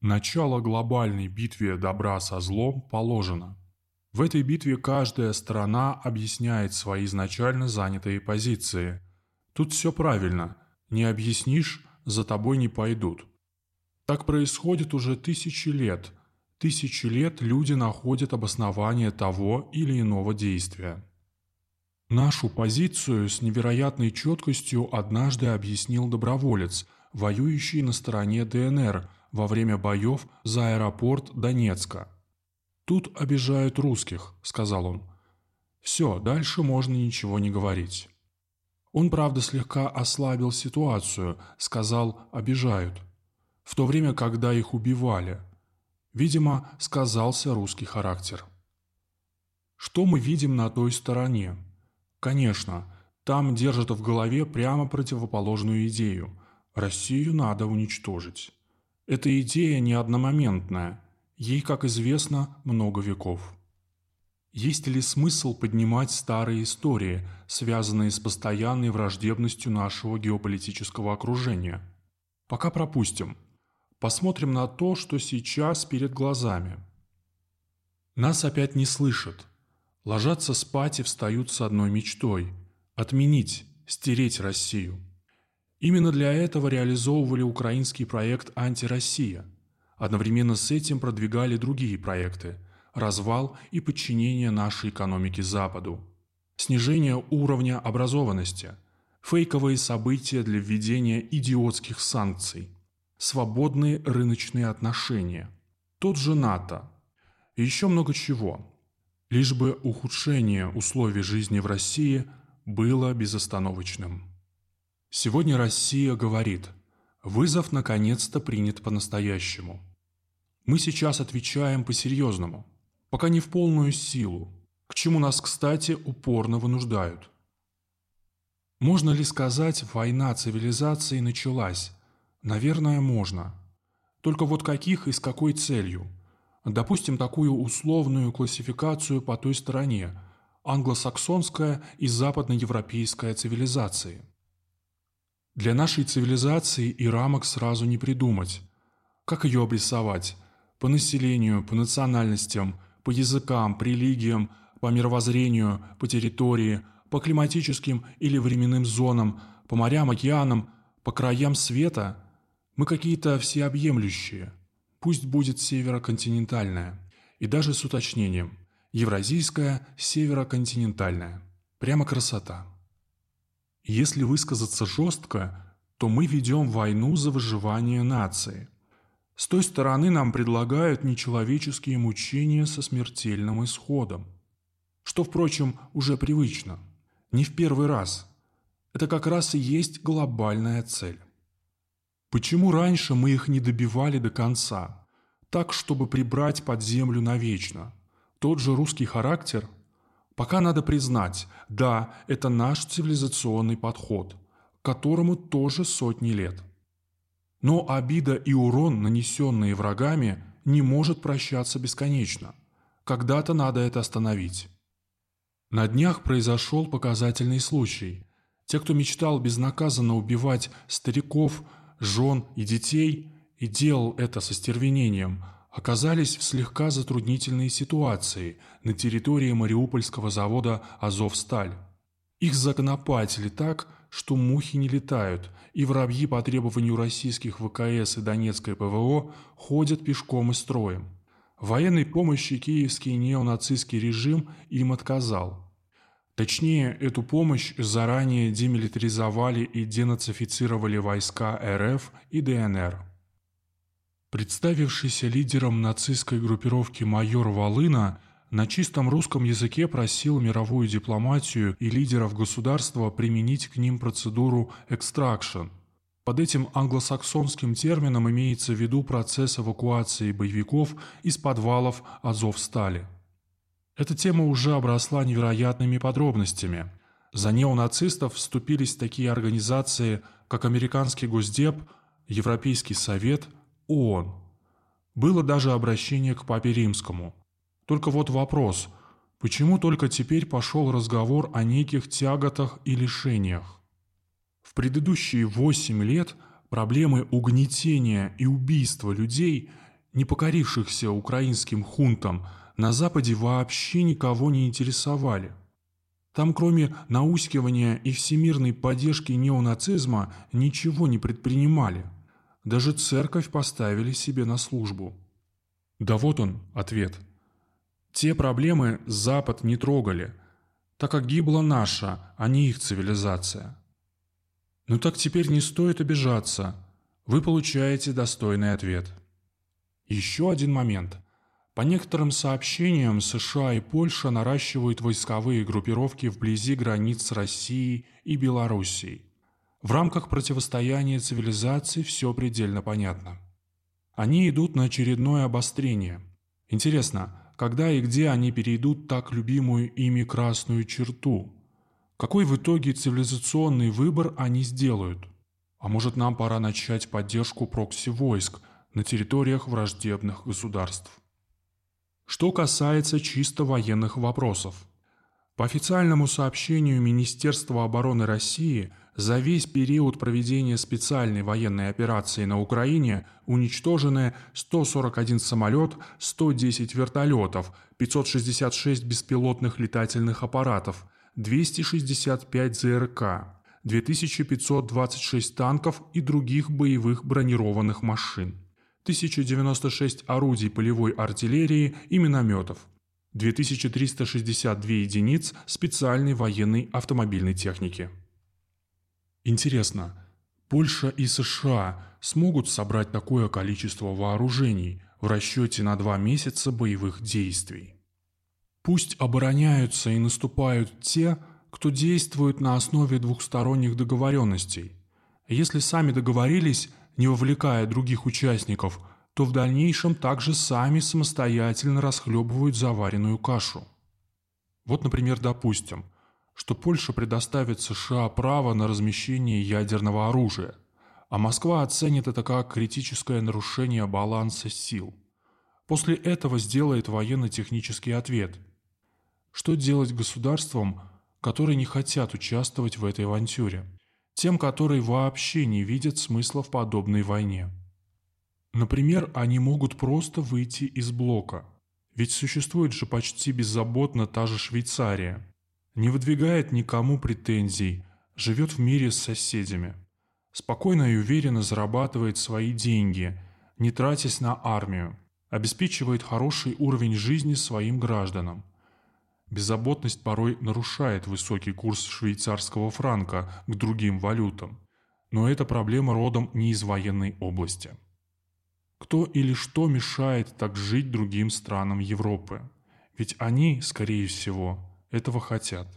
Начало глобальной битве добра со злом положено. В этой битве каждая страна объясняет свои изначально занятые позиции. Тут все правильно. Не объяснишь, за тобой не пойдут. Так происходит уже тысячи лет. Тысячи лет люди находят обоснование того или иного действия. Нашу позицию с невероятной четкостью однажды объяснил доброволец, воюющий на стороне ДНР во время боев за аэропорт Донецка. «Тут обижают русских», — сказал он. «Все, дальше можно ничего не говорить». Он, правда, слегка ослабил ситуацию, сказал «обижают», в то время, когда их убивали. Видимо, сказался русский характер. Что мы видим на той стороне? Конечно, там держат в голове прямо противоположную идею. Россию надо уничтожить. Эта идея не одномоментная, ей, как известно, много веков. Есть ли смысл поднимать старые истории, связанные с постоянной враждебностью нашего геополитического окружения? Пока пропустим. Посмотрим на то, что сейчас перед глазами. Нас опять не слышат, ложатся спать и встают с одной мечтой – отменить, стереть Россию. Именно для этого реализовывали украинский проект «Антироссия». Одновременно с этим продвигали другие проекты – развал и подчинение нашей экономики Западу, снижение уровня образованности, фейковые события для введения идиотских санкций, свободные рыночные отношения, тот же НАТО и еще много чего – лишь бы ухудшение условий жизни в России было безостановочным. Сегодня Россия говорит, вызов наконец-то принят по-настоящему. Мы сейчас отвечаем по-серьезному, пока не в полную силу, к чему нас, кстати, упорно вынуждают. Можно ли сказать, война цивилизации началась? Наверное, можно. Только вот каких и с какой целью – Допустим такую условную классификацию по той стороне – англосаксонская и западноевропейская цивилизации. Для нашей цивилизации и рамок сразу не придумать. Как ее обрисовать? По населению, по национальностям, по языкам, по религиям, по мировоззрению, по территории, по климатическим или временным зонам, по морям, океанам, по краям света? Мы какие-то всеобъемлющие – Пусть будет североконтинентальная. И даже с уточнением. Евразийская, североконтинентальная. Прямо красота. Если высказаться жестко, то мы ведем войну за выживание нации. С той стороны нам предлагают нечеловеческие мучения со смертельным исходом. Что, впрочем, уже привычно. Не в первый раз. Это как раз и есть глобальная цель. Почему раньше мы их не добивали до конца, так, чтобы прибрать под землю навечно? Тот же русский характер? Пока надо признать, да, это наш цивилизационный подход, которому тоже сотни лет. Но обида и урон, нанесенные врагами, не может прощаться бесконечно. Когда-то надо это остановить. На днях произошел показательный случай. Те, кто мечтал безнаказанно убивать стариков, жен и детей и делал это со стервенением, оказались в слегка затруднительной ситуации на территории Мариупольского завода «Азовсталь». Их законопатили так, что мухи не летают, и воробьи по требованию российских ВКС и Донецкой ПВО ходят пешком и строем. Военной помощи киевский неонацистский режим им отказал – Точнее, эту помощь заранее демилитаризовали и денацифицировали войска РФ и ДНР. Представившийся лидером нацистской группировки майор Волына на чистом русском языке просил мировую дипломатию и лидеров государства применить к ним процедуру «экстракшн». Под этим англосаксонским термином имеется в виду процесс эвакуации боевиков из подвалов Азовстали. Эта тема уже обросла невероятными подробностями. За неонацистов вступились такие организации, как Американский Госдеп, Европейский Совет, ООН. Было даже обращение к Папе Римскому. Только вот вопрос, почему только теперь пошел разговор о неких тяготах и лишениях? В предыдущие восемь лет проблемы угнетения и убийства людей не покорившихся украинским хунтам, на Западе вообще никого не интересовали. Там кроме наускивания и всемирной поддержки неонацизма ничего не предпринимали. Даже церковь поставили себе на службу. Да вот он, ответ. Те проблемы Запад не трогали, так как гибла наша, а не их цивилизация. Ну так теперь не стоит обижаться. Вы получаете достойный ответ. Еще один момент. По некоторым сообщениям, США и Польша наращивают войсковые группировки вблизи границ с Россией и Белоруссией. В рамках противостояния цивилизаций все предельно понятно. Они идут на очередное обострение. Интересно, когда и где они перейдут так любимую ими красную черту? Какой в итоге цивилизационный выбор они сделают? А может нам пора начать поддержку прокси-войск на территориях враждебных государств? Что касается чисто военных вопросов. По официальному сообщению Министерства обороны России, за весь период проведения специальной военной операции на Украине уничтожены 141 самолет, 110 вертолетов, 566 беспилотных летательных аппаратов, 265 ЗРК, 2526 танков и других боевых бронированных машин. 1096 орудий полевой артиллерии и минометов, 2362 единиц специальной военной автомобильной техники. Интересно, Польша и США смогут собрать такое количество вооружений в расчете на два месяца боевых действий? Пусть обороняются и наступают те, кто действует на основе двухсторонних договоренностей. Если сами договорились, не вовлекая других участников, то в дальнейшем также сами самостоятельно расхлебывают заваренную кашу. Вот, например, допустим, что Польша предоставит США право на размещение ядерного оружия, а Москва оценит это как критическое нарушение баланса сил. После этого сделает военно-технический ответ. Что делать государствам, которые не хотят участвовать в этой авантюре? тем, которые вообще не видят смысла в подобной войне. Например, они могут просто выйти из блока. Ведь существует же почти беззаботно та же Швейцария. Не выдвигает никому претензий, живет в мире с соседями. Спокойно и уверенно зарабатывает свои деньги, не тратясь на армию. Обеспечивает хороший уровень жизни своим гражданам. Беззаботность порой нарушает высокий курс швейцарского франка к другим валютам. Но эта проблема родом не из военной области. Кто или что мешает так жить другим странам Европы? Ведь они, скорее всего, этого хотят.